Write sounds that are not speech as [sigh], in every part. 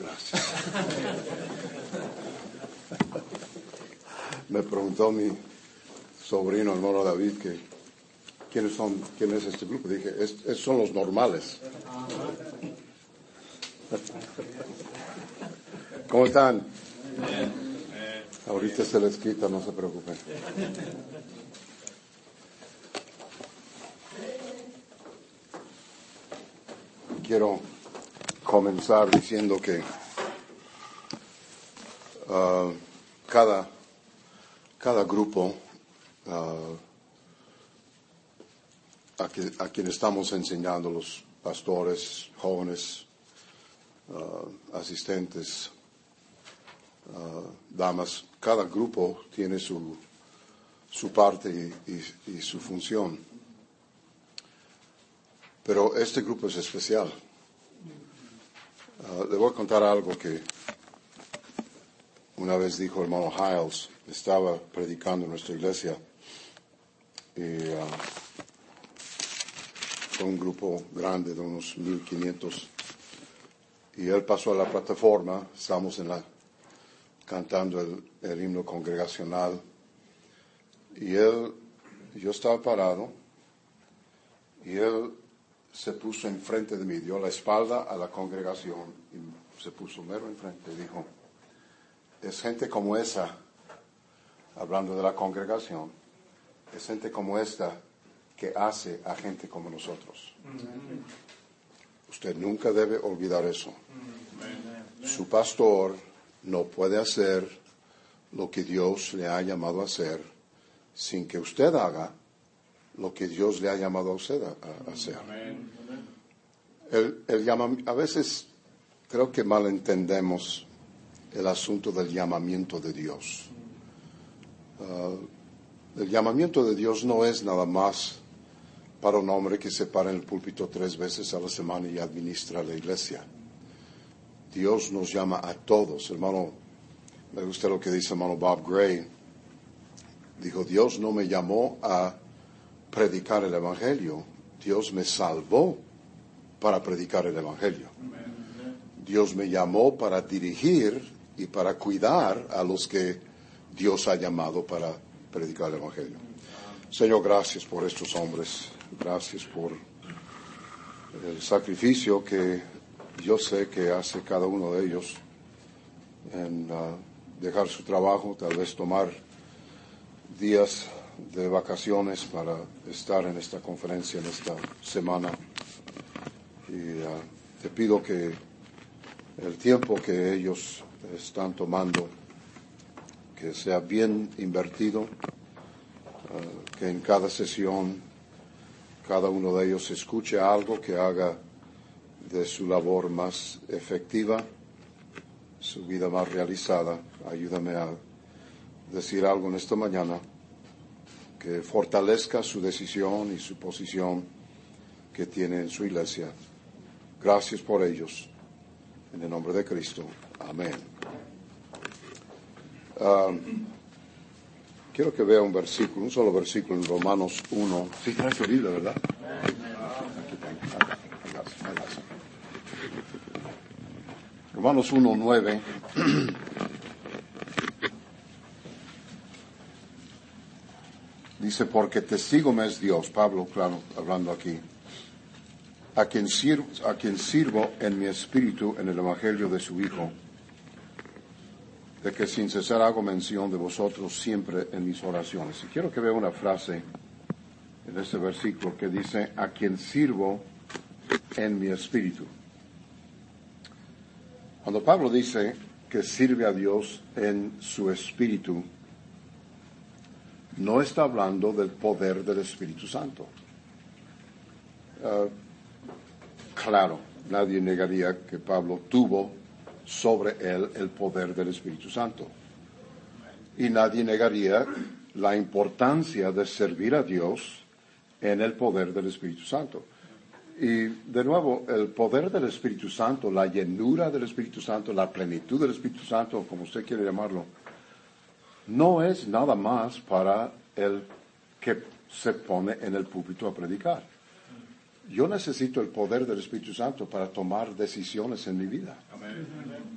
Gracias. Me preguntó mi sobrino, hermano David, que quiénes son, quién es este grupo. Dije, es, son los normales. ¿Cómo están? Ahorita se les quita, no se preocupen. Quiero comenzar diciendo que uh, cada, cada grupo uh, a, quien estamos enseñando, los pastores, jóvenes, uh, asistentes, damas, cada grupo tiene su, su parte y, su función. Pero este grupo es especial. Ah, le voy a contar algo que una vez dijo el hermano Hiles, estaba predicando en nuestra iglesia y ah, fue un grupo grande de unos 1500 y él pasó a la plataforma, estamos en la cantando el, himno congregacional. Y él, yo estaba parado, y él se puso enfrente de mí, dio la espalda a la congregación y se puso mero enfrente y dijo, es gente como esa, hablando de la congregación, es gente como esta que hace a gente como nosotros. Usted nunca debe olvidar eso. Su pastor no puede hacer lo que Dios le ha llamado a hacer sin que usted haga lo que Dios le ha llamado a usted a, hacer. a veces creo que malentendemos el asunto del llamamiento de Dios. Ah, el llamamiento de Dios no es nada más para un hombre que se para en el púlpito tres veces a la semana y administra la iglesia. Dios nos llama a todos. Hermano, me gusta lo que dice hermano Bob Gray. Dijo, Dios no me llamó a predicar el Evangelio, Dios me salvó para predicar el Evangelio. Dios me llamó para dirigir y para cuidar a los que Dios ha llamado para predicar el Evangelio. Señor, gracias por estos hombres, gracias por el sacrificio que yo sé que hace cada uno de ellos en uh, dejar su trabajo, tal vez tomar días de vacaciones para estar en esta conferencia en esta semana. Y uh, te pido que el tiempo que ellos están tomando, que sea bien invertido, uh, que en cada sesión cada uno de ellos escuche algo que haga de su labor más efectiva, su vida más realizada. Ayúdame a decir algo en esta mañana que fortalezca su decisión y su posición que tiene en su iglesia. Gracias por ellos. En el nombre de Cristo. Amén. quiero que vea un versículo, un solo versículo en Romanos 1. Sí, trae su Biblia, ¿verdad? Romanos 1.9. [clears throat] Dice, porque testigo me es Dios, Pablo, claro, hablando aquí, a quien, sirvo, a quien sirvo en mi espíritu en el Evangelio de su Hijo, de que sin cesar hago mención de vosotros siempre en mis oraciones. Y quiero que vea una frase en este versículo que dice, a quien sirvo en mi espíritu. Cuando Pablo dice que sirve a Dios en su espíritu, no está hablando del poder del Espíritu Santo. Ah, claro, nadie negaría que Pablo tuvo sobre él el poder del Espíritu Santo. Y nadie negaría la importancia de servir a Dios en el poder del Espíritu Santo. Y de nuevo, el poder del Espíritu Santo, la llenura del Espíritu Santo, la plenitud del Espíritu Santo, como usted quiere llamarlo, no es nada más para el que se pone en el púlpito a predicar. yo necesito el poder del Espíritu Santo para tomar decisiones en mi vida.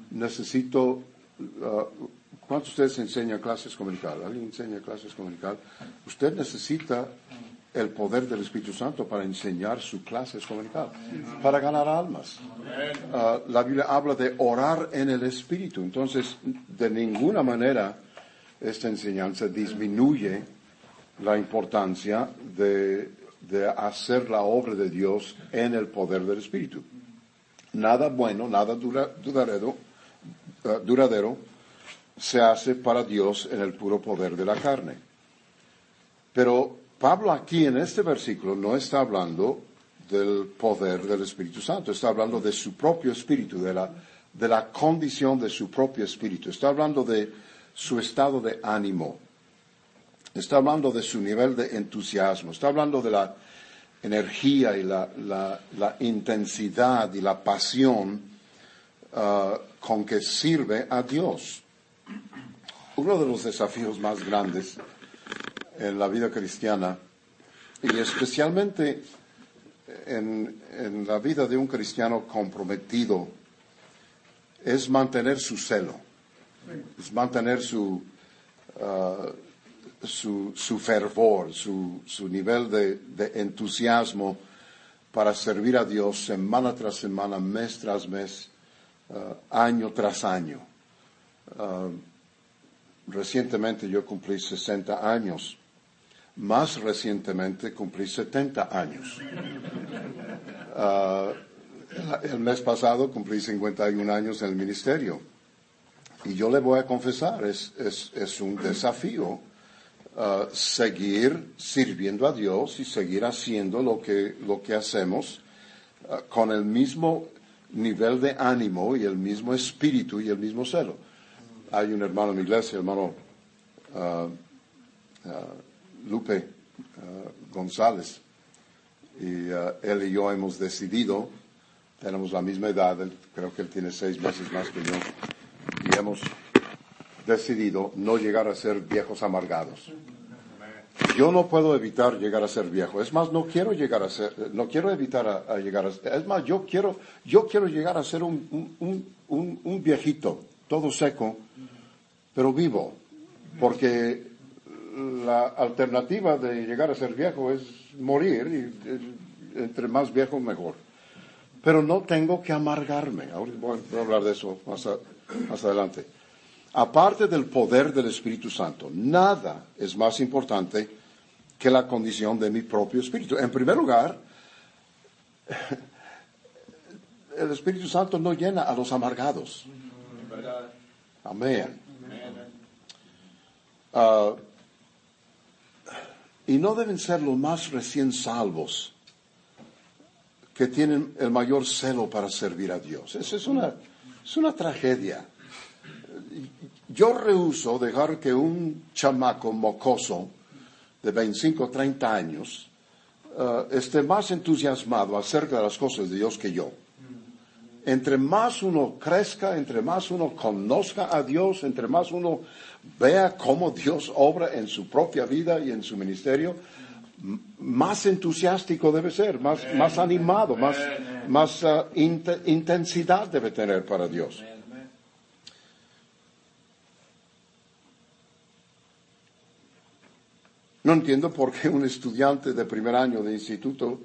Necesito, uh, ¿cuántos de ustedes enseñan clases comunicales? ¿Alguien enseña clases comunicales? Usted necesita el poder del Espíritu Santo para enseñar su clase comunicales, para ganar almas. Uh, la Biblia habla de orar en el Espíritu, entonces de ninguna manera esta enseñanza disminuye la importancia de, hacer la obra de Dios en el poder del Espíritu. Nada bueno, nada duradero, eh, duradero se hace para Dios en el puro poder de la carne. Pero Pablo aquí en este versículo no está hablando del poder del Espíritu Santo, está hablando de su propio espíritu, de la condición de su propio espíritu, está hablando de su estado de ánimo. Está hablando de su nivel de entusiasmo, está hablando de la energía y la, intensidad y la pasión uh, con que sirve a Dios. Uno de los desafíos más grandes en la vida cristiana y especialmente en la vida de un cristiano comprometido es mantener su celo es mantener su, uh, su, su, fervor, su, su nivel de, entusiasmo para servir a Dios semana tras semana, mes tras mes, uh, año tras año. Uh, recientemente yo cumplí 60 años. Más recientemente cumplí 70 años. el mes pasado cumplí 51 años en el ministerio. Y yo le voy a confesar, es, es, un desafío uh, seguir sirviendo a Dios y seguir haciendo lo que, lo que hacemos uh, con el mismo nivel de ánimo y el mismo espíritu y el mismo celo. Hay un hermano en mi iglesia, hermano uh, Lupe González, y él y yo hemos decidido, tenemos la misma edad, creo que él tiene seis meses más que yo, y hemos decidido no llegar a ser viejos amargados. Yo no puedo evitar llegar a ser viejo. Es más, no quiero llegar a ser, no quiero evitar a, llegar a ser, es más, yo quiero, yo quiero llegar a ser un, un, un, viejito, todo seco, pero vivo. Porque la alternativa de llegar a ser viejo es morir y entre más viejo mejor. Pero no tengo que amargarme. Ahora voy a hablar de eso más, [clears throat] más adelante. Aparte del poder del Espíritu Santo, nada es más importante que la condición de mi propio espíritu. En primer lugar, [laughs] el Espíritu Santo no llena a los amargados. Amén. Ah, y no deben ser los más recién salvos que tienen el mayor celo para servir a Dios. Esa es una, es una tragedia. Yo rehuso dejar que un chamaco mocoso de 25 o 30 años eh, esté más entusiasmado acerca de las cosas de Dios que yo. Entre más uno crezca, entre más uno conozca a Dios, entre más uno vea cómo Dios obra en su propia vida y en su ministerio, más entusiástico debe ser, más, más animado, más, más uh, intensidad debe tener para Dios. No entiendo por qué un estudiante de primer año de instituto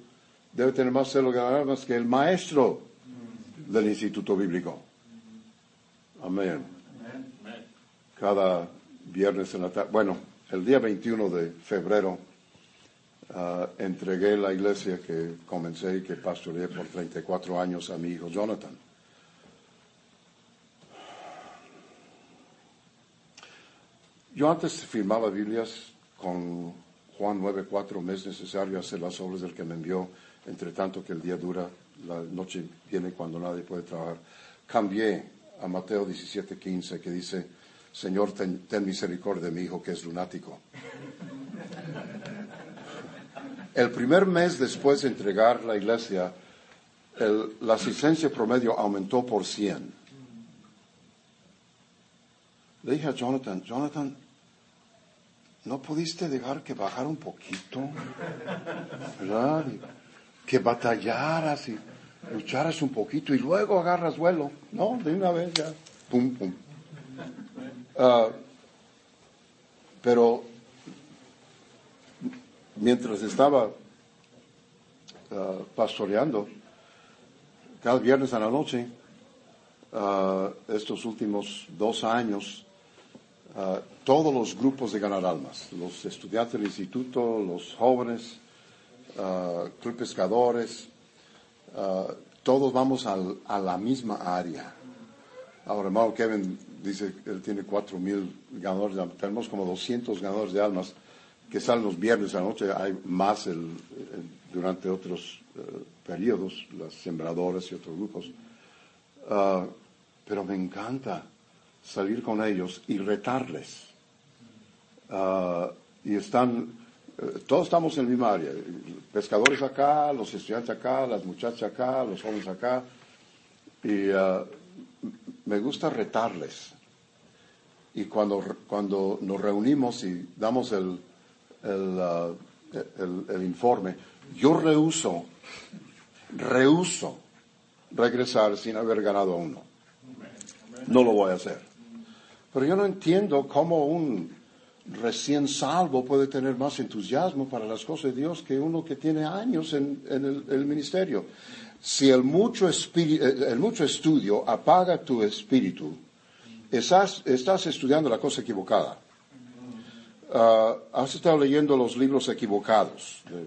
debe tener más celo más que el maestro del instituto bíblico. Amén. Cada viernes en la tarde, bueno, el día 21 de febrero Ah, entregué la iglesia que comencé y que pastoreé por 34 años a mi hijo Jonathan. Yo antes firmaba Biblias con Juan 9:4, me es necesario hacer las obras del que me envió, entre tanto que el día dura, la noche viene cuando nadie puede trabajar. Cambié a Mateo 17:15 que dice, Señor, ten, ten misericordia de mi hijo que es lunático. El primer mes después de entregar la iglesia, la asistencia promedio aumentó por 100. Le dije a Jonathan, Jonathan, ¿no pudiste dejar que bajara un poquito? ¿Verdad? que batallaras y lucharas un poquito y luego agarras vuelo. No, de una vez ya, pum, pum. Ah, pero mientras estaba ah, pastoreando, cada viernes a la noche, ah, estos últimos dos años, todos los grupos de ganar almas, los estudiantes del instituto, los jóvenes, club pescadores, todos vamos a la misma área. Ahora, hermano Kevin dice él tiene cuatro mil ganadores, tenemos como 200 ganadores de almas que salen los viernes a noche, hay más durante otros eh, periodos, las sembradoras y otros grupos. Ah, pero me encanta salir con ellos y retarles. Ah, y están, eh, todos estamos en la área, pescadores acá, los estudiantes acá, las muchachas acá, los jóvenes acá, y ah, me gusta retarles. Y cuando, cuando nos reunimos y damos el, el, el, informe, yo rehuso, rehuso regresar sin haber ganado a uno. No lo voy a hacer. Pero yo no entiendo cómo un recién salvo puede tener más entusiasmo para las cosas de Dios que uno que tiene años en, el, ministerio. Si el mucho, el mucho estudio apaga tu espíritu, estás, estás estudiando la cosa equivocada. Uh, has estado leyendo los libros equivocados de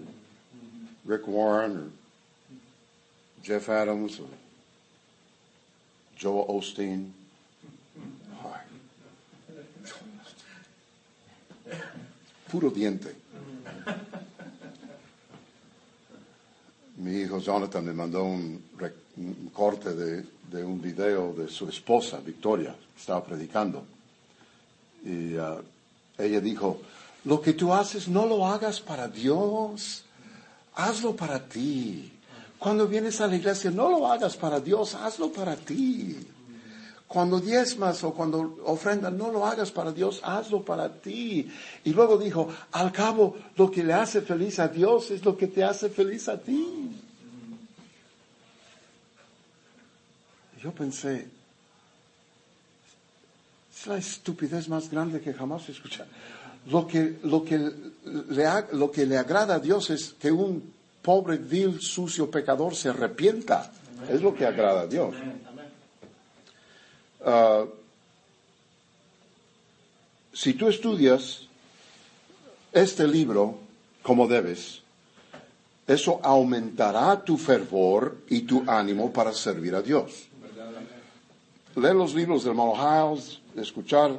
Rick Warren, Jeff Adams, Joe Osteen. Puro diente. Mi hijo Jonathan me mandó un, corte de, de, un video de su esposa, Victoria, que estaba predicando. Y uh, ella dijo, lo que tú haces no lo hagas para Dios, hazlo para ti. Cuando vienes a la iglesia, no lo hagas para Dios, hazlo para ti. Cuando diezmas o cuando ofrendas, no lo hagas para Dios, hazlo para ti. Y luego dijo, al cabo, lo que le hace feliz a Dios es lo que te hace feliz a ti. Yo pensé, es la estupidez más grande que jamás he escuchado. Lo que, lo que, le, lo que le agrada a Dios es que un pobre, vil, sucio pecador se arrepienta. Es lo que agrada a Dios. Ah, si tú estudias este libro como debes, eso aumentará tu fervor y tu ánimo para servir a Dios. Lee los libros del hermano escuchar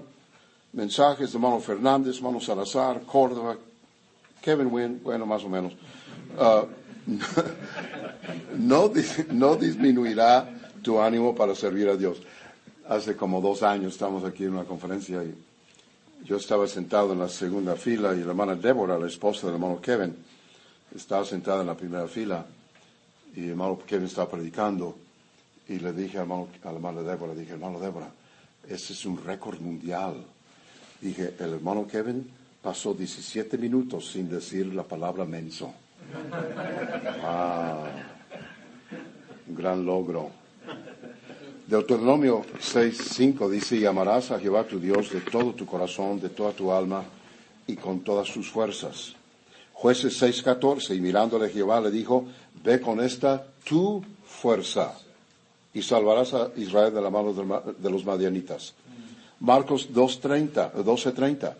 mensajes de hermano Fernández, hermano Salazar, Córdoba, Kevin Wynn, bueno, más o menos. Ah, [laughs] no, no disminuirá tu ánimo para servir a Dios. Hace como dos años estamos aquí en una conferencia y yo estaba sentado en la segunda fila y la hermana Débora, la esposa del hermano Kevin, estaba sentada en la primera fila y el hermano Kevin estaba predicando y le dije a la hermana Débora, dije, hermano Débora, ese es un récord mundial. Dije, el hermano Kevin pasó 17 minutos sin decir la palabra menso. Ah, un gran logro. Deuteronomio 6.5 dice, y amarás a Jehová tu Dios de todo tu corazón, de toda tu alma y con todas tus fuerzas. Jueces 6.14, y mirándole Jehová le dijo, ve con esta tu fuerza y salvarás a Israel de la mano de los madianitas. Marcos 2.30, 12.30.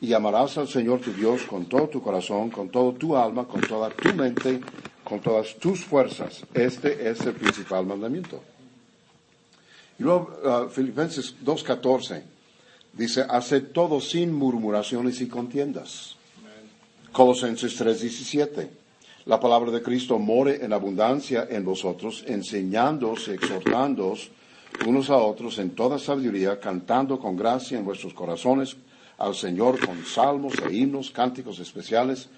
Y amarás al Señor tu Dios con todo tu corazón, con todo tu alma, con toda tu mente, con todas tus fuerzas. Este es el principal mandamiento. Y luego uh, Filipenses 2.14 dice, haced todo sin murmuraciones y contiendas. Colosenses 3.17 la palabra de Cristo more en abundancia en vosotros, enseñándoos y exhortándoos unos a otros en toda sabiduría, cantando con gracia en vuestros corazones al Señor con salmos e himnos, cánticos especiales,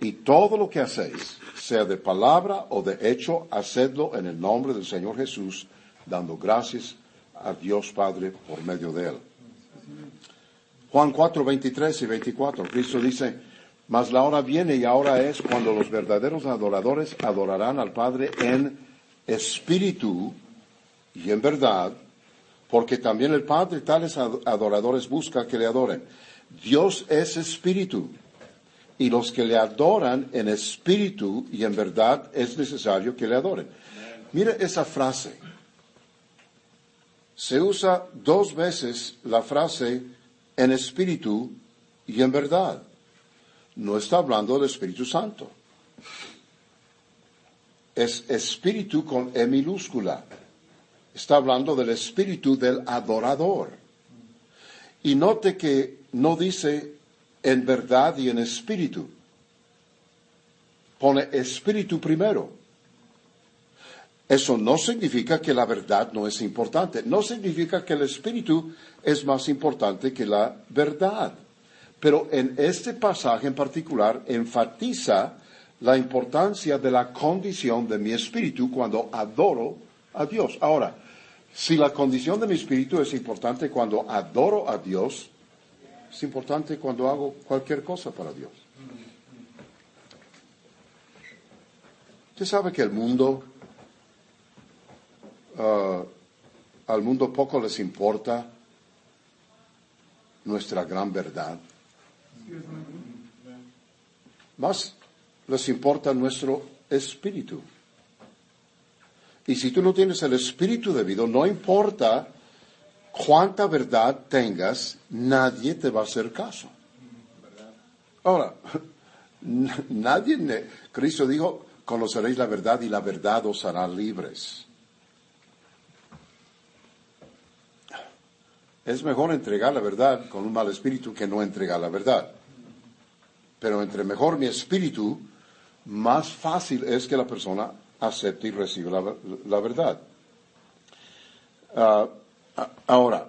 y todo lo que hacéis, sea de palabra o de hecho, hacedlo en el nombre del Señor Jesús, dando gracias a Dios Padre por medio de él. Juan 4, 23 y 24, Cristo dice, Mas la hora viene y ahora es cuando los verdaderos adoradores adorarán al Padre en espíritu y en verdad, porque también el Padre tales adoradores busca que le adoren. Dios es espíritu y los que le adoran en espíritu y en verdad es necesario que le adoren. Mire esa frase. Se usa dos veces la frase en espíritu y en verdad no está hablando del Espíritu Santo. Es espíritu con E minúscula. Está hablando del espíritu del adorador. Y note que no dice en verdad y en espíritu. Pone espíritu primero. Eso no significa que la verdad no es importante. No significa que el espíritu es más importante que la verdad. Pero en este pasaje en particular enfatiza la importancia de la condición de mi espíritu cuando adoro a Dios. Ahora, si la condición de mi espíritu es importante cuando adoro a Dios, es importante cuando hago cualquier cosa para Dios. Usted sabe que el mundo, uh, al mundo poco les importa nuestra gran verdad. Más les importa nuestro espíritu. Y si tú no tienes el espíritu debido, no importa cuánta verdad tengas, nadie te va a hacer caso. Ahora, [laughs] nadie, Cristo dijo, conoceréis la verdad y la verdad os hará libres. Es mejor entregar la verdad con un mal espíritu que no entregar la verdad. Pero entre mejor mi espíritu, más fácil es que la persona acepte y reciba la, verdad. Ah, ahora,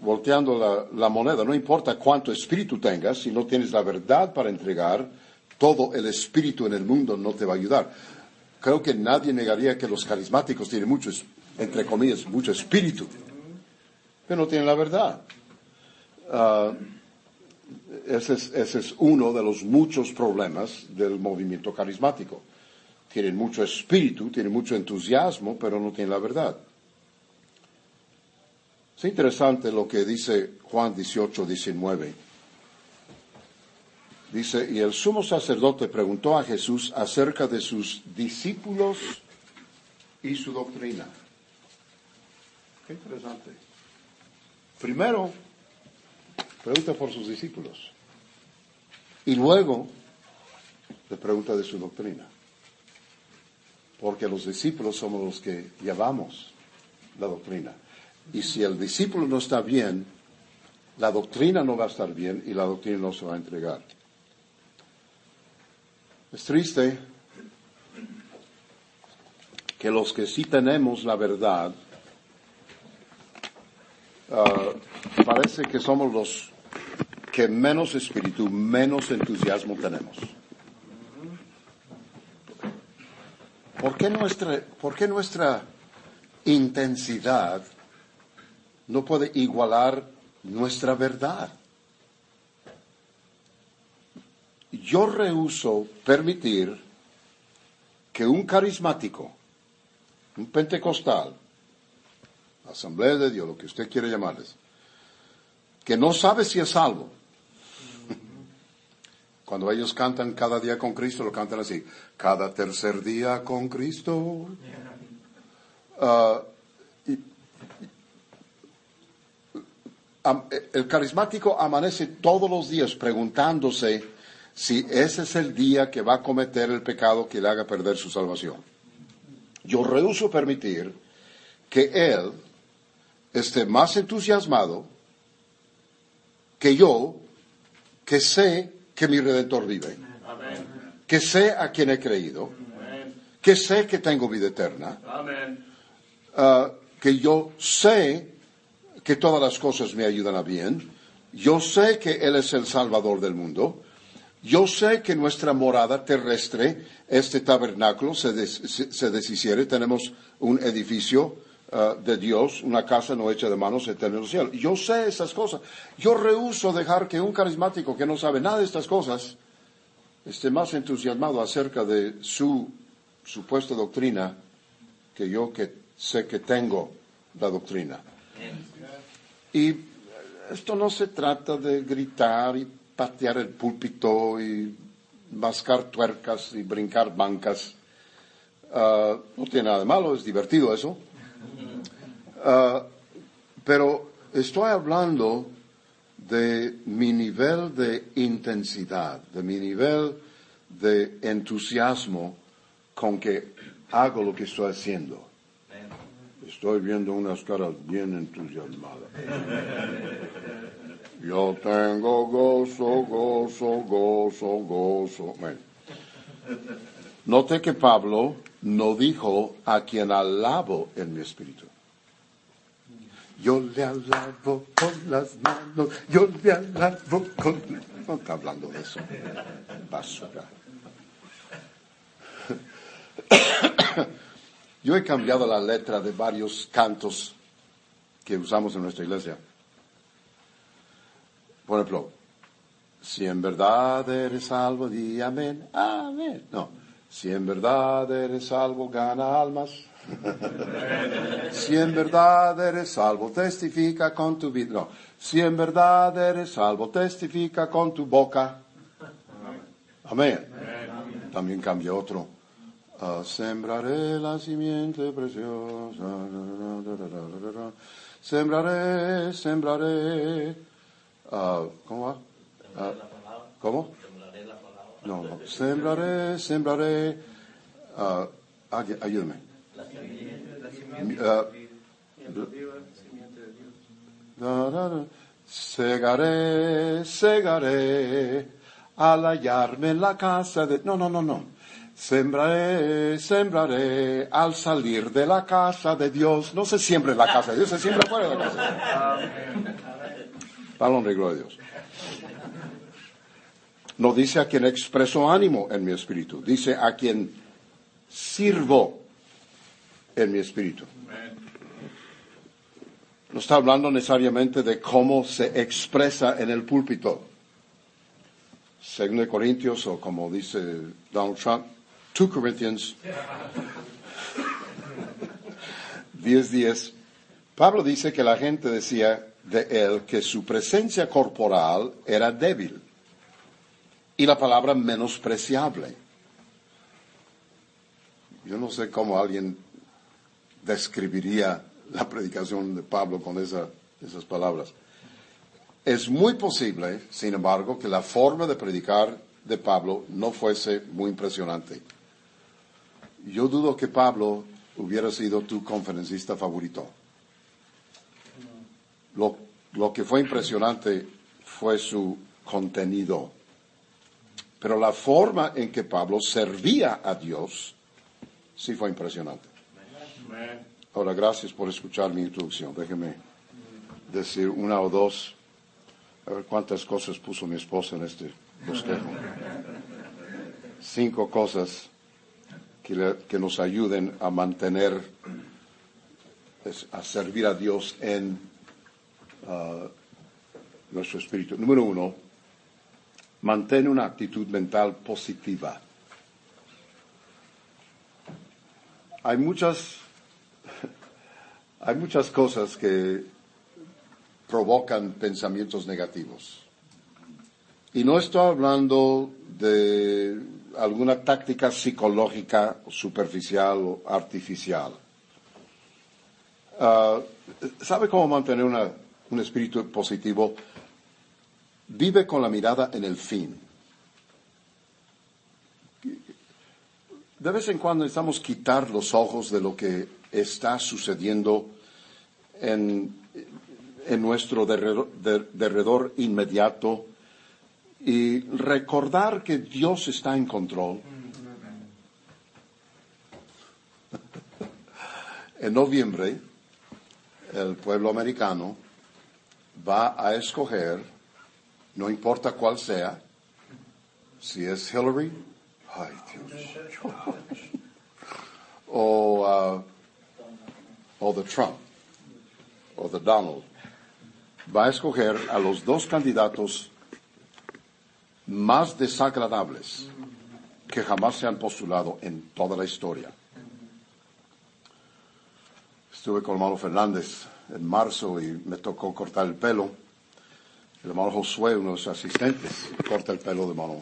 volteando la, moneda, no importa cuánto espíritu tengas, si no tienes la verdad para entregar, todo el espíritu en el mundo no te va a ayudar. Creo que nadie negaría que los carismáticos tienen mucho, entre comillas, mucho espíritu, pero no tienen la verdad. Ah, ese es, uno de los muchos problemas del movimiento carismático. Tienen mucho espíritu, tienen mucho entusiasmo, pero no tienen la verdad. Es interesante lo que dice Juan 18, 19. Dice, y el sumo sacerdote preguntó a Jesús acerca de sus discípulos y su doctrina. Qué interesante. Primero, pregunta por sus discípulos. Y luego le pregunta de su doctrina. Porque los discípulos somos los que llevamos la doctrina. Y si el discípulo no está bien, la doctrina no va a estar bien y la doctrina no se va a entregar. Es triste que los que sí tenemos la verdad, ah, parece que somos los que menos espíritu, menos entusiasmo tenemos. ¿Por qué nuestra, por qué nuestra intensidad no puede igualar nuestra verdad? Yo rehuso permitir que un carismático, un pentecostal, asamblea de Dios, lo que usted quiere llamarles, que no sabe si es salvo, cuando ellos cantan cada día con Cristo, lo cantan así, cada tercer día con Cristo. Ah, el carismático amanece todos los días preguntándose si ese es el día que va a cometer el pecado que le haga perder su salvación. Yo rehuso permitir que él esté más entusiasmado que yo, que sé que mi redentor vive, que sé a quien he creído, que sé que tengo vida eterna, ah, que yo sé que todas las cosas me ayudan a bien, yo sé que Él es el Salvador del mundo, yo sé que nuestra morada terrestre, este tabernáculo, se, se deshiciere, tenemos un edificio uh, de Dios, una casa no hecha de manos eterna en el cielo. Yo sé esas cosas. Yo rehuso dejar que un carismático que no sabe nada de estas cosas esté más entusiasmado acerca de su supuesta doctrina que yo que sé que tengo la doctrina. Y esto no se trata de gritar y patear el púlpito y mascar tuercas y brincar bancas. Ah, no tiene nada de malo, es divertido eso. Ah, pero estoy hablando de mi nivel de intensidad, de mi nivel de entusiasmo con que hago lo que estoy haciendo. Estoy viendo unas caras bien entusiasmadas. Yo tengo gozo, gozo, gozo, gozo. Bueno. Note que Pablo no dijo a quien alabo en mi espíritu. Yo le alabo con las manos, yo le alabo con... No está hablando de eso. Basura. Yo he cambiado la letra de varios cantos que usamos en nuestra iglesia. Por ejemplo, si en verdad eres salvo, di amén, amén. No, si en verdad eres salvo, gana almas. [laughs] si en verdad eres salvo, testifica con tu vida. No, si en verdad eres salvo, testifica con tu boca. Amén. También cambia otro. Uh, sembraré la simiente preciosa. Sembraré, sembraré. Uh, ¿Cómo va? Uh, ¿Cómo? No, no. Sembraré, sembraré. ayúdame. Segaré, segaré al hallarme en la casa de... No, no, no, no. Sembraré, sembraré al salir de la casa de Dios. No se siempre en la casa de Dios, se siembra fuera de la casa. La gloria de Dios. No dice a quien expreso ánimo en mi espíritu, dice a quien sirvo en mi espíritu. No está hablando necesariamente de cómo se expresa en el púlpito. Según de Corintios, o como dice Donald Trump, 2 Corinthians [laughs] 10:10, Pablo dice que la gente decía de él que su presencia corporal era débil y la palabra menospreciable. Yo no sé cómo alguien describiría la predicación de Pablo con esas palabras. Es muy posible, sin embargo, que la forma de predicar de Pablo no fuese muy impresionante. Yo dudo que Pablo hubiera sido tu conferencista favorito. Lo, lo que fue impresionante fue su contenido. Pero la forma en que Pablo servía a Dios sí fue impresionante. Ahora, gracias por escuchar mi introducción. Déjeme decir una o dos, a ver cuántas cosas puso mi esposa en este bosquejo. Cinco cosas que, nos ayuden a mantener, a servir a Dios en uh, nuestro espíritu. Número uno, mantén una actitud mental positiva. Hay muchas, [laughs] hay muchas cosas que provocan pensamientos negativos. Y no estoy hablando de alguna táctica psicológica superficial o artificial. Ah, ¿Sabe cómo mantener un espíritu positivo? Vive con la mirada en el fin. De vez en cuando necesitamos quitar los ojos de lo que está sucediendo en, nuestro derredor inmediato y recordar que Dios está en control. en noviembre, el pueblo americano va a escoger, no importa cuál sea, si es Hillary, ay Dios, [laughs] o, uh, o de Trump, o de Donald, va a escoger a los dos candidatos más desagradables que jamás se han postulado en toda la historia. Estuve con el hermano Fernández en marzo y me tocó cortar el pelo. El hermano Josué, uno de sus asistentes, corta el pelo de hermano uh,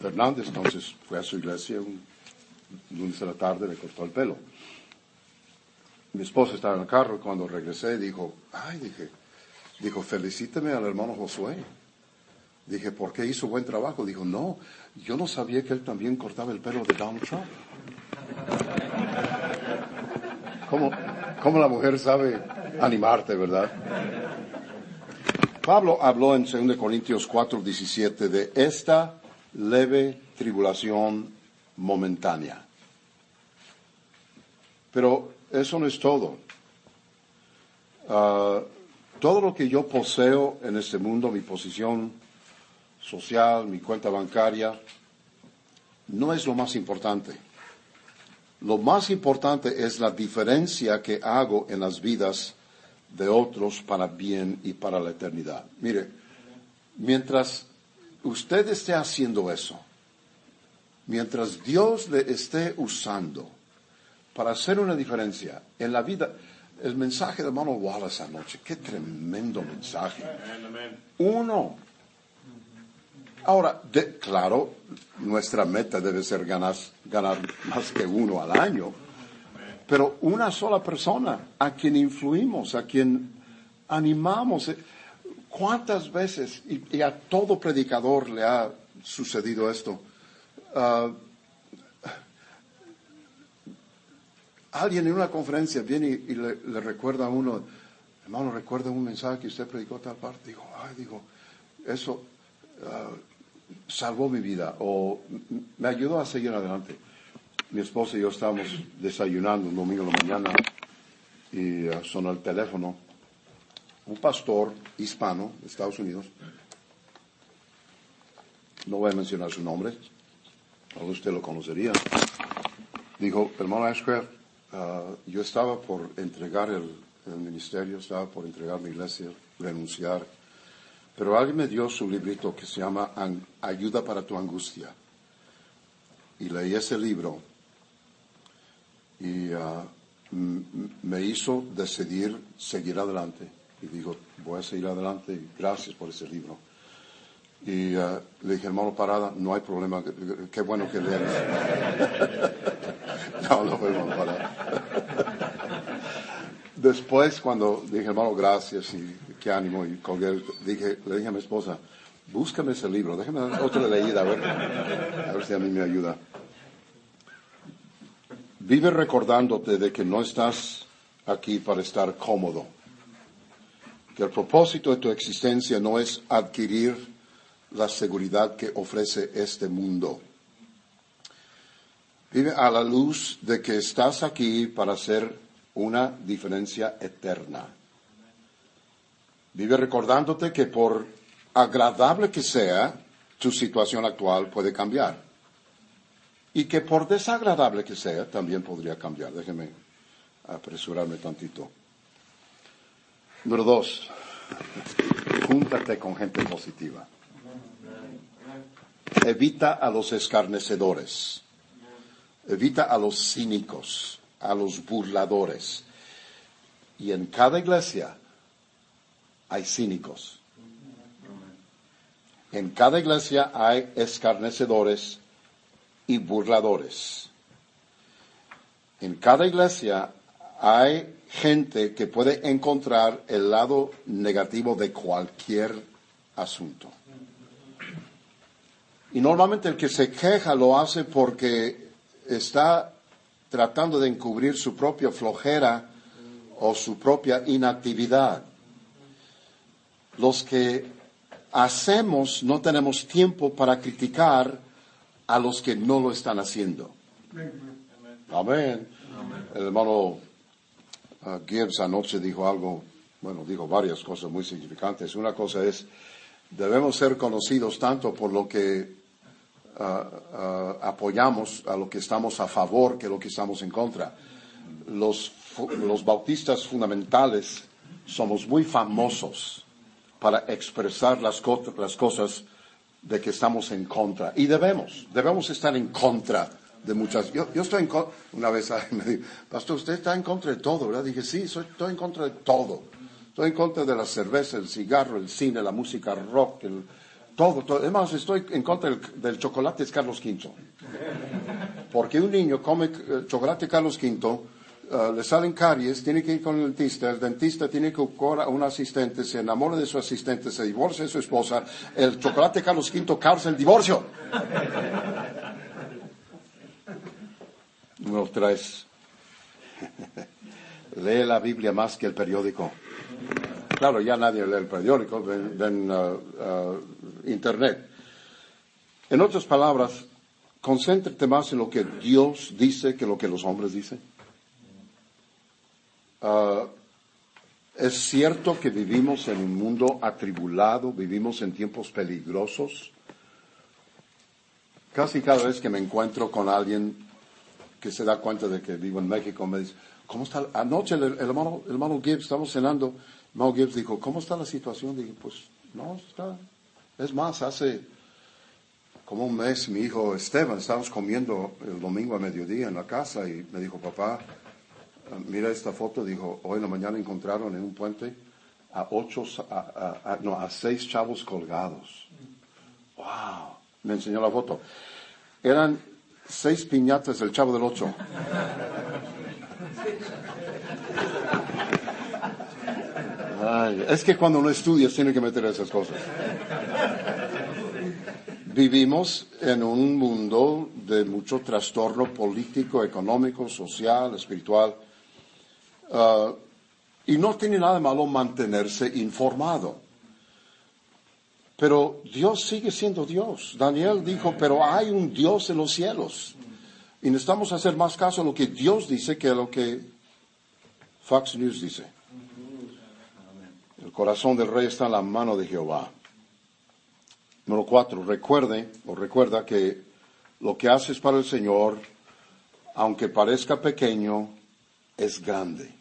Fernández, entonces fue a su iglesia un lunes de la tarde, le cortó el pelo. Mi esposa estaba en el carro y cuando regresé dijo, ay, dije, dijo, felicíteme al hermano Josué. Dije, ¿por qué hizo buen trabajo? Dijo, no, yo no sabía que él también cortaba el pelo de Donald Trump. ¿Cómo, cómo la mujer sabe animarte, verdad? Pablo habló en 2 Corintios 4, 17 de esta leve tribulación momentánea. Pero eso no es todo. Ah, todo lo que yo poseo en este mundo, mi posición social, mi cuenta bancaria, no es lo más importante. Lo más importante es la diferencia que hago en las vidas de otros para bien y para la eternidad. Mire, mientras usted esté haciendo eso, mientras Dios le esté usando para hacer una diferencia en la vida, el mensaje de hermano Wallace anoche, qué tremendo mensaje. Uno. Ahora, claro, nuestra meta debe ser ganar, ganar más que uno al año, pero una sola persona a quien influimos, a quien animamos. Eh, ¿Cuántas veces, y, a todo predicador le ha sucedido esto? Ah, alguien en una conferencia viene y, le, recuerda a uno, hermano, recuerda un mensaje que usted predicó tal parte. Digo, ay, digo, eso ah, salvó mi vida o me ayudó a seguir adelante. Mi esposa y yo estábamos desayunando un domingo en la mañana y uh, sonó el teléfono. Un pastor hispano de Estados Unidos, no voy a mencionar su nombre, usted lo conocería, dijo, hermano Ashcraft, uh, yo estaba por entregar el, ministerio, estaba por entregar mi iglesia, renunciar, pero alguien me dio su librito que se llama Ayuda para tu angustia. Y leí ese libro y uh, me hizo decidir seguir adelante. Y digo, voy a seguir adelante gracias por ese libro. Y uh, le dije, hermano Parada, no hay problema, qué bueno que lees. [laughs] no, no fue hermano Parada. Después, cuando dije, hermano, gracias y qué ánimo, y colgué, dije, le dije a mi esposa, búscame ese libro, déjame otra leída, a ver, a ver si a mí me ayuda. Vive recordándote de que no estás aquí para estar cómodo, que el propósito de tu existencia no es adquirir la seguridad que ofrece este mundo. Vive a la luz de que estás aquí para hacer una diferencia eterna. Vive recordándote que por agradable que sea, tu situación actual puede cambiar y que por desagradable que sea, también podría cambiar. Déjeme apresurarme tantito. Número dos, júntate con gente positiva. Evita a los escarnecedores. Evita a los cínicos, a los burladores. Y en cada iglesia hay cínicos. En cada iglesia hay escarnecedores y burladores. En cada iglesia hay gente que puede encontrar el lado negativo de cualquier asunto. Y normalmente el que se queja lo hace porque está tratando de encubrir su propia flojera o su propia inactividad. Los que hacemos no tenemos tiempo para criticar a los que no lo están haciendo. Amén. El hermano uh, Gibbs anoche dijo algo, bueno, dijo varias cosas muy significantes. Una cosa es, debemos ser conocidos tanto por lo que uh, uh, apoyamos, a lo que estamos a favor, que lo que estamos en contra. Los, los bautistas fundamentales somos muy famosos para expresar las cosas de que estamos en contra. Y debemos, debemos estar en contra de muchas. Yo, yo estoy en contra, una vez me dijo, Pastor, usted está en contra de todo, ¿verdad? Dije, sí, estoy en contra de todo. Estoy en contra de la cerveza, el cigarro, el cine, la música rock, el, todo, todo. Además, estoy en contra del, chocolate es Carlos V. Porque un niño come eh, chocolate Carlos V, eh, le salen caries, tiene que ir con el dentista, el dentista tiene que buscar a un asistente, se enamora de su asistente, se divorcia de su esposa, el chocolate Carlos V causa el divorcio. [laughs] Número tres. [laughs] Lee la Biblia más que el periódico. Claro, ya nadie lee el periódico, ven, uh, Internet. En otras palabras, concéntrate más en lo que Dios dice que lo que los hombres dicen. Uh, es cierto que vivimos en un mundo atribulado, vivimos en tiempos peligrosos. Casi cada vez que me encuentro con alguien que se da cuenta de que vivo en México, me dice, ¿cómo está? Anoche el, hermano, el hermano Gibbs, estamos cenando, el hermano Gibbs dijo, ¿cómo está la situación? Dije, pues, no, está. Es más, hace como un mes mi hijo Esteban, estábamos comiendo el domingo a mediodía en la casa y me dijo, papá, mira esta foto, dijo, hoy en la mañana encontraron en un puente a ocho, a, no, a seis chavos colgados. Wow, me enseñó la foto. Eran seis piñatas del Chavo del Ocho. es que cuando uno estudia tiene que meter esas cosas. Vivimos en un mundo de mucho trastorno político, económico, social, espiritual. Ah, y no tiene nada malo mantenerse informado. Pero Dios sigue siendo Dios. Daniel dijo, pero hay un Dios en los cielos. Y necesitamos hacer más caso a lo que Dios dice que a lo que Fox News dice. El corazón del rey está en la mano de Jehová. Número cuatro, recuerde o recuerda que lo que haces para el Señor, aunque parezca pequeño, es grande.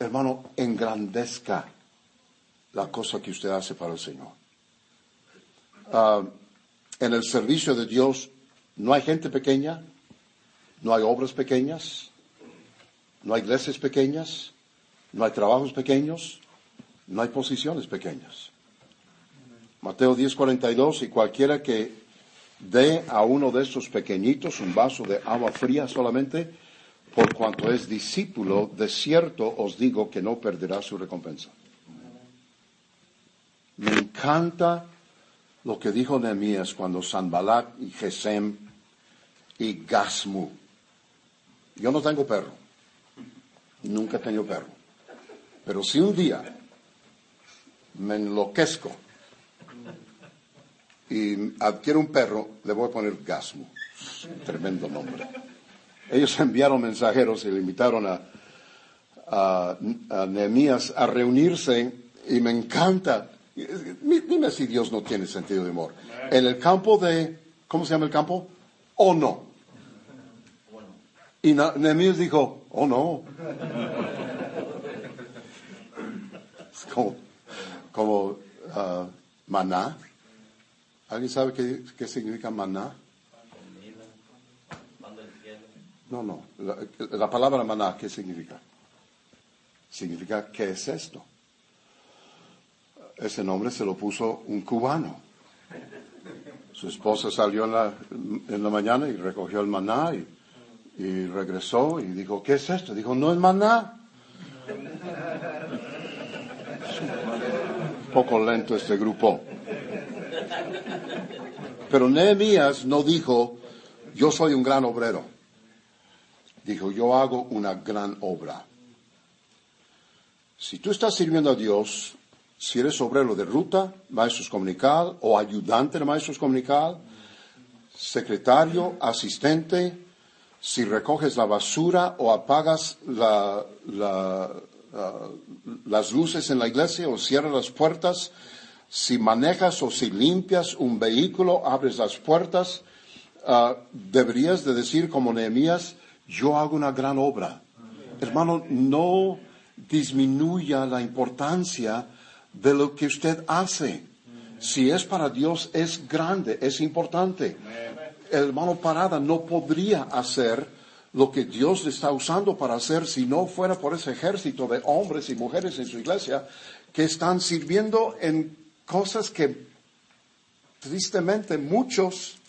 Hermano, engrandezca la cosa que usted hace para el Señor. Ah, en el servicio de Dios no hay gente pequeña, no hay obras pequeñas, no hay iglesias pequeñas, no hay trabajos pequeños, no hay posiciones pequeñas. Mateo 10:42, y cualquiera que dé a uno de estos pequeñitos un vaso de agua fría solamente, por cuanto es discípulo, de cierto os digo que no perderá su recompensa. Me encanta lo que dijo Nehemías cuando Sanbalat y Gesem y Gasmu. Yo no tengo perro. Nunca he tenido perro. Pero si un día me enloquezco y adquiero un perro, le voy a poner Gasmu. Tremendo nombre. Ellos [laughs] enviaron mensajeros y le invitaron a, a, a Nehemías a reunirse y me encanta Dime si Dios no tiene sentido de humor. En el campo de, ¿cómo se llama el campo? ¿O no? Y Nehemías dijo, oh no. [laughs] Es como, como uh, maná. ¿Alguien sabe qué, qué significa maná? No, no. La, la, palabra maná, ¿qué significa? Significa, ¿qué es esto? Ese nombre se lo puso un cubano. Su esposa salió en la, mañana y recogió el maná y, regresó y dijo, ¿qué es esto? Dijo, no es maná. poco lento este grupo. Pero Nehemías no dijo, yo soy un gran obrero. Dijo, yo hago una gran obra. Si tú estás sirviendo a Dios, si eres obrero de ruta, maestros comunical o ayudante de maestros comunical, secretario, asistente, si recoges la basura o apagas la, las luces en la iglesia o cierras las puertas, si manejas o si limpias un vehículo, abres las puertas, ah, deberías de decir como Nehemías, yo hago una gran obra. Hermano, no disminuya la importancia de lo que usted hace. Si es para Dios, es grande, es importante. Hermano Parada no podría hacer lo que Dios está usando para hacer si no fuera por ese ejército de hombres y mujeres en su iglesia que están sirviendo en cosas que tristemente muchos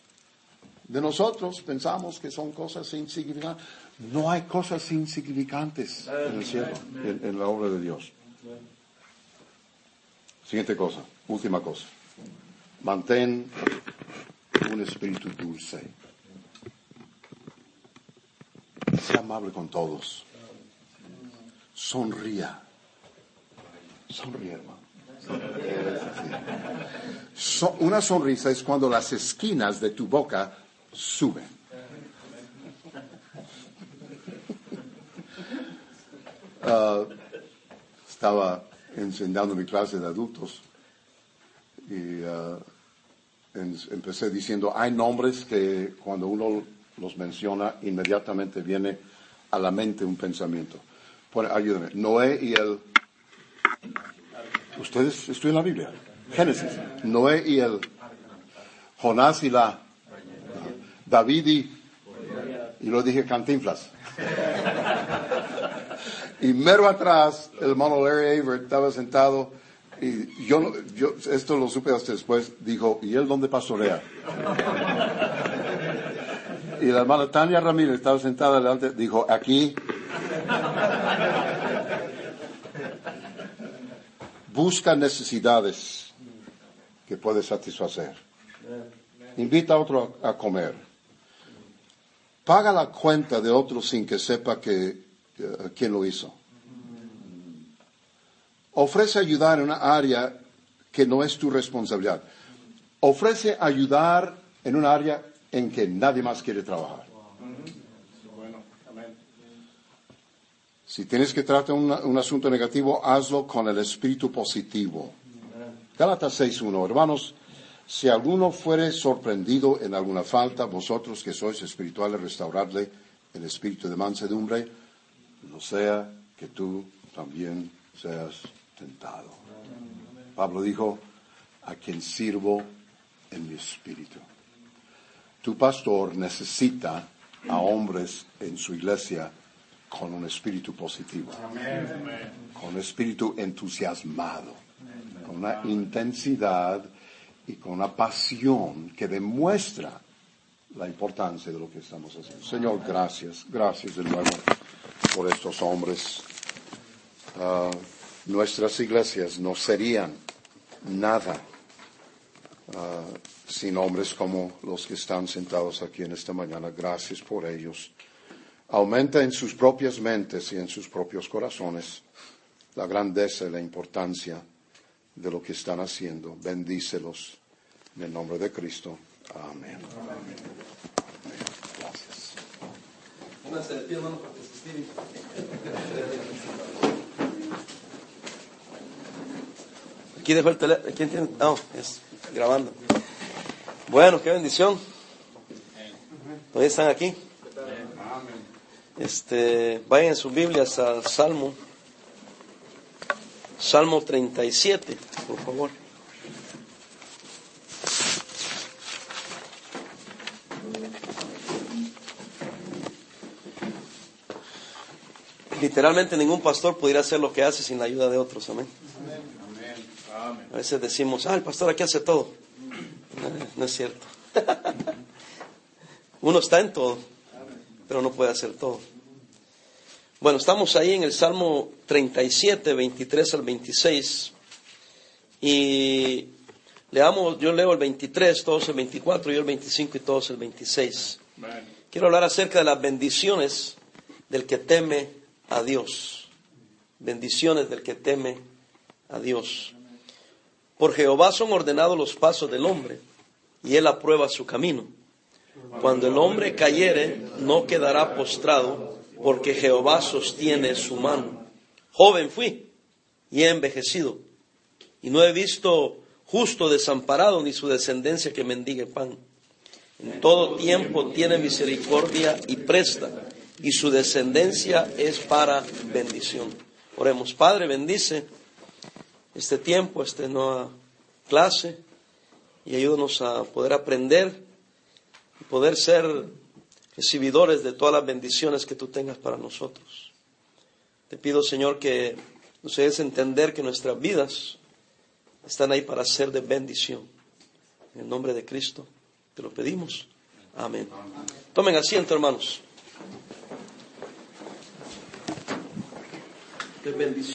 de nosotros pensamos que son cosas insignificantes. No hay cosas insignificantes en el cielo, en, en la obra de Dios. Siguiente cosa, última cosa. Mantén un espíritu dulce. Sea amable con todos. Sonría. Sonríe, hermano. Una sonrisa es cuando las esquinas de tu boca suben. Ah, estaba enseñando mi clase de adultos y ah, empecé diciendo, hay nombres que cuando uno los menciona inmediatamente viene a la mente un pensamiento. Pone, ayúdame, Noé y el... Ustedes estudian la Biblia. Génesis. Noé y el... Jonás y la... David y... Y lo dije cantinflas. Y mero atrás, el hermano Larry Aver estaba sentado y yo, yo esto lo supe hasta después, dijo, ¿y él dónde pastorea? Y la hermana Tania Ramírez estaba sentada delante, dijo, aquí. Busca necesidades que puede satisfacer. Invita a otro a comer. Paga la cuenta de otro sin que sepa que, eh, quién lo hizo. Ofrece ayudar en una área que no es tu responsabilidad. Ofrece ayudar en un área en que nadie más quiere trabajar. Si tienes que tratar un, un asunto negativo, hazlo con el espíritu positivo. Gálatas 6.1. Hermanos, si alguno fuere sorprendido en alguna falta, vosotros que sois espirituales, restauradle el espíritu de mansedumbre, no sea que tú también seas tentado. Pablo dijo, a quien sirvo en mi espíritu. Tu pastor necesita a hombres en su iglesia con un espíritu positivo, con un espíritu entusiasmado, con una intensidad y con una pasión que demuestra la importancia de lo que estamos haciendo. Señor, gracias, gracias de nuevo por estos hombres. Ah, nuestras iglesias no serían nada ah, sin hombres como los que están sentados aquí en esta mañana. Gracias por ellos. Aumenta en sus propias mentes y en sus propios corazones la grandeza y la importancia de lo que están haciendo. Bendícelos en el nombre de Cristo. Amén. Gracias. Aquí dejó el teléfono. ¿Quién tiene? No, es grabando. Bueno, qué bendición. Todavía están aquí. Este, vayan sus Biblias al Salmo. Salmo 37, por favor. Literalmente ningún pastor pudiera hacer lo que hace sin la ayuda de otros, amén. A veces decimos, ah, el pastor aquí hace todo. No, no es cierto. [laughs] Uno está en todo, pero no puede hacer todo. Bueno, estamos ahí en el Salmo 37, 23 al 26. Y leamos, yo leo el 23, todos el 24, yo el 25 y todos el 26. Quiero hablar acerca de las bendiciones del que teme a Dios. Bendiciones del que teme a Dios. Por Jehová son ordenados los pasos del hombre, y él aprueba su camino. Cuando el hombre cayere, no quedará postrado, porque Jehová sostiene su mano. Joven fui, y he envejecido, y no he visto justo desamparado, ni su descendencia que mendigue pan. En todo tiempo tiene misericordia y presta, y su descendencia es para bendición. Oremos, Padre, bendice este tiempo, esta nueva clase y ayúdanos a poder aprender y poder ser recibidores de todas las bendiciones que tú tengas para nosotros. Te pido, Señor, que nos a entender que nuestras vidas están ahí para ser de bendición. En el nombre de Cristo te lo pedimos. Amén. Tomen asiento, hermanos. De bendición.